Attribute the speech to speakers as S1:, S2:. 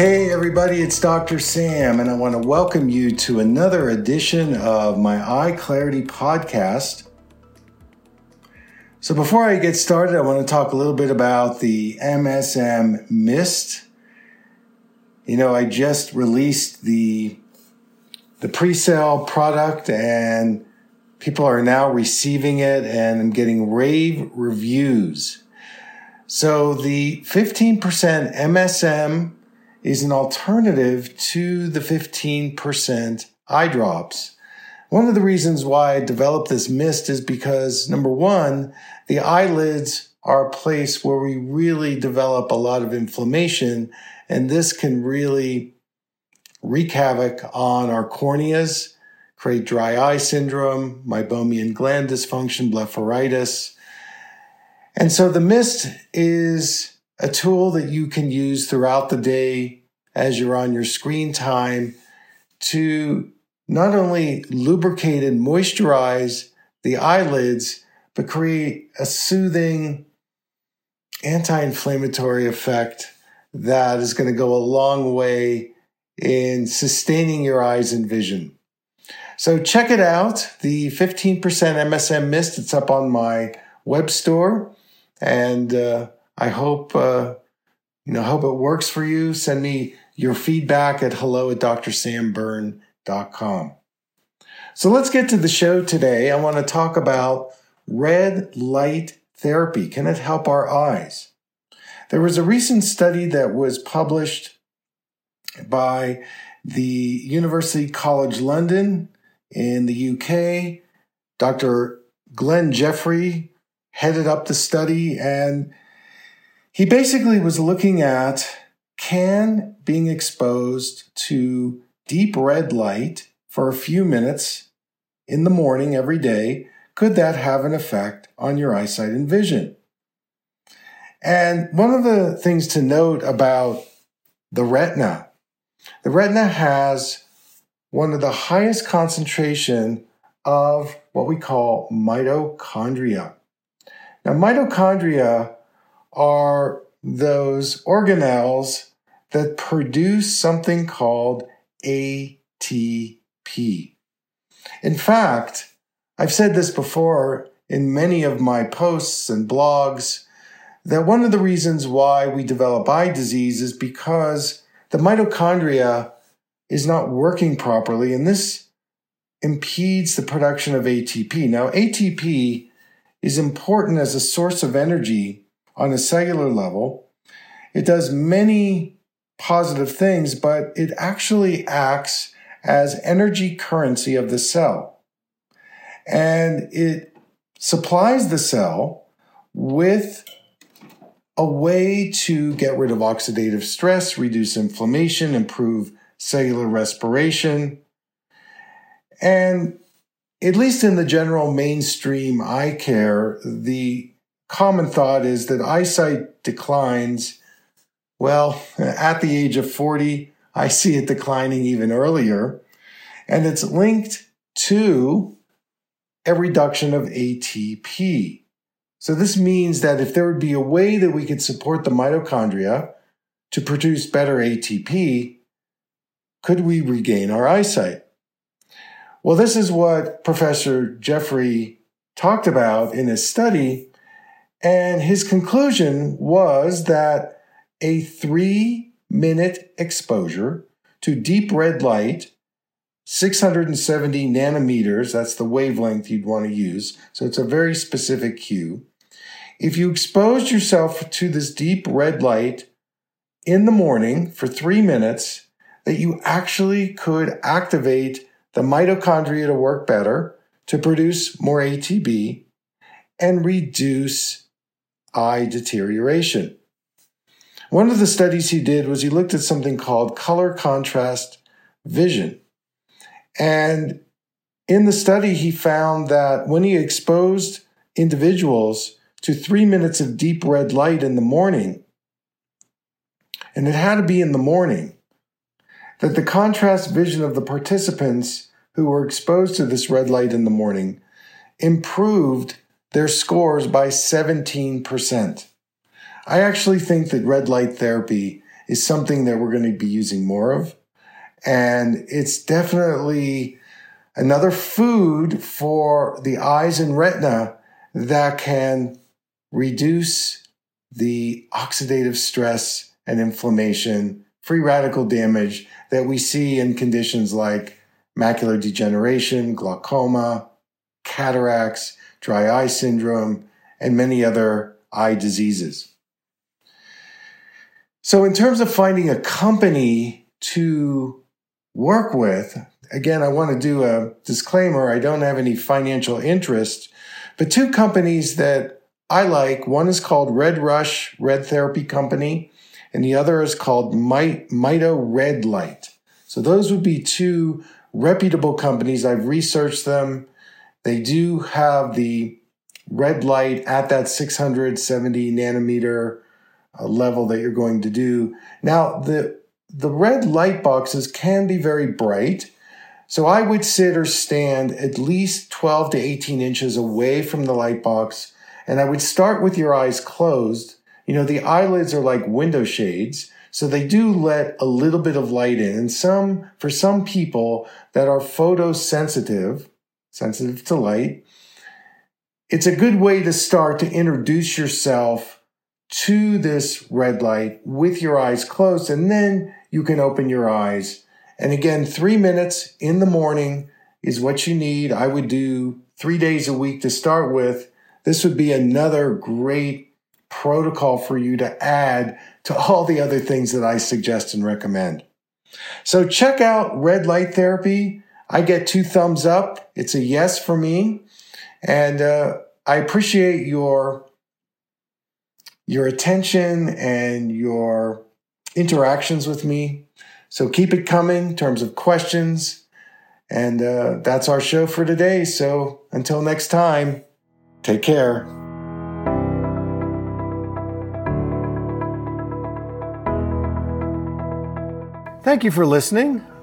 S1: Hey, everybody, it's Dr. Sam, and I want to welcome you to another edition of my Eye Clarity podcast. So, before I get started, I want to talk a little bit about the MSM Mist. You know, I just released the the pre-sale product and people are now receiving it and I'm getting rave reviews. So the 15% MSM is an alternative to the 15% eye drops. One of the reasons why I developed this mist is because number one, the eyelids are a place where we really develop a lot of inflammation, and this can really wreak havoc on our corneas, create dry eye syndrome, meibomian gland dysfunction, blepharitis. And so the mist is a tool that you can use throughout the day as you're on your screen time to not only lubricate and moisturize the eyelids, but create a soothing anti inflammatory effect that is going to go a long way in sustaining your eyes and vision. So check it out, the 15% MSM Mist. It's up on my web store. And uh, I hope uh, you know hope it works for you. Send me your feedback at hello at drsamberne.com. So let's get to the show today. I want to talk about red light therapy. Can it help our eyes? There was a recent study that was published by the University College London in the UK. Dr. Glen Jeffery headed up the study and he basically was looking at can being exposed to deep red light for a few minutes in the morning every day, could that have an effect on your eyesight and vision? And one of the things to note about the retina, the retina has one of the highest concentration of what we call mitochondria. Now, mitochondria are those organelles that produce something called ATP. In fact, I've said this before in many of my posts and blogs that one of the reasons why we develop eye disease is because the mitochondria is not working properly, and this impedes the production of ATP. Now, ATP is important as a source of energy on a cellular level. It does many positive things, but it actually acts as energy currency of the cell. And it supplies the cell with a way to get rid of oxidative stress, reduce inflammation, improve cellular respiration. And at least in the general mainstream eye care, the common thought is that eyesight declines, well, at the age of 40. I see it declining even earlier. And it's linked to a reduction of ATP. So this means that if there would be a way that we could support the mitochondria to produce better ATP, could we regain our eyesight? Well, this is what Professor Jeffery talked about in his study and his conclusion was that a three minute exposure to deep red light, 670 nanometers, that's the wavelength you'd want to use. So it's a very specific hue. If you exposed yourself to this deep red light in the morning for three minutes, that you actually could activate the mitochondria to work better, to produce more ATP, and reduce eye deterioration. One of the studies he did was he looked at something called color contrast vision. And in the study, he found that when he exposed individuals to three minutes of deep red light in the morning, and it had to be in the morning, that the contrast vision of the participants who were exposed to this red light in the morning improved their scores by 17%. I actually think that red light therapy is something that we're going to be using more of. And it's definitely another food for the eyes and retina that can reduce the oxidative stress and inflammation, free radical damage that we see in conditions like macular degeneration, glaucoma, cataracts, dry eye syndrome, and many other eye diseases. So, in terms of finding a company to work with, again, I want to do a disclaimer I don't have any financial interest, but two companies that I like one is called Red Rush Red Therapy Company, and the other is called Mito Red Light. So, those would be two reputable companies. I've researched them. They do have the red light at that 670 nanometer uh, level that you're going to do. Now, the the red light boxes can be very bright. So I would sit or stand at least 12 to 18 inches away from the light box. And I would start with your eyes closed. You know, the eyelids are like window shades. So they do let a little bit of light in. And some, for some people that are photosensitive, sensitive to light, it's a good way to start to introduce yourself to this red light with your eyes closed. And then you can open your eyes. And again, three minutes in the morning is what you need. I would do three days a week to start with. This would be another great protocol for you to add to all the other things that I suggest and recommend. So check out red light therapy. I get two thumbs up. It's a yes for me. And uh, I appreciate your your attention and your interactions with me. So keep it coming in terms of questions. And uh, that's our show for today. So until next time, take care. Thank you for listening.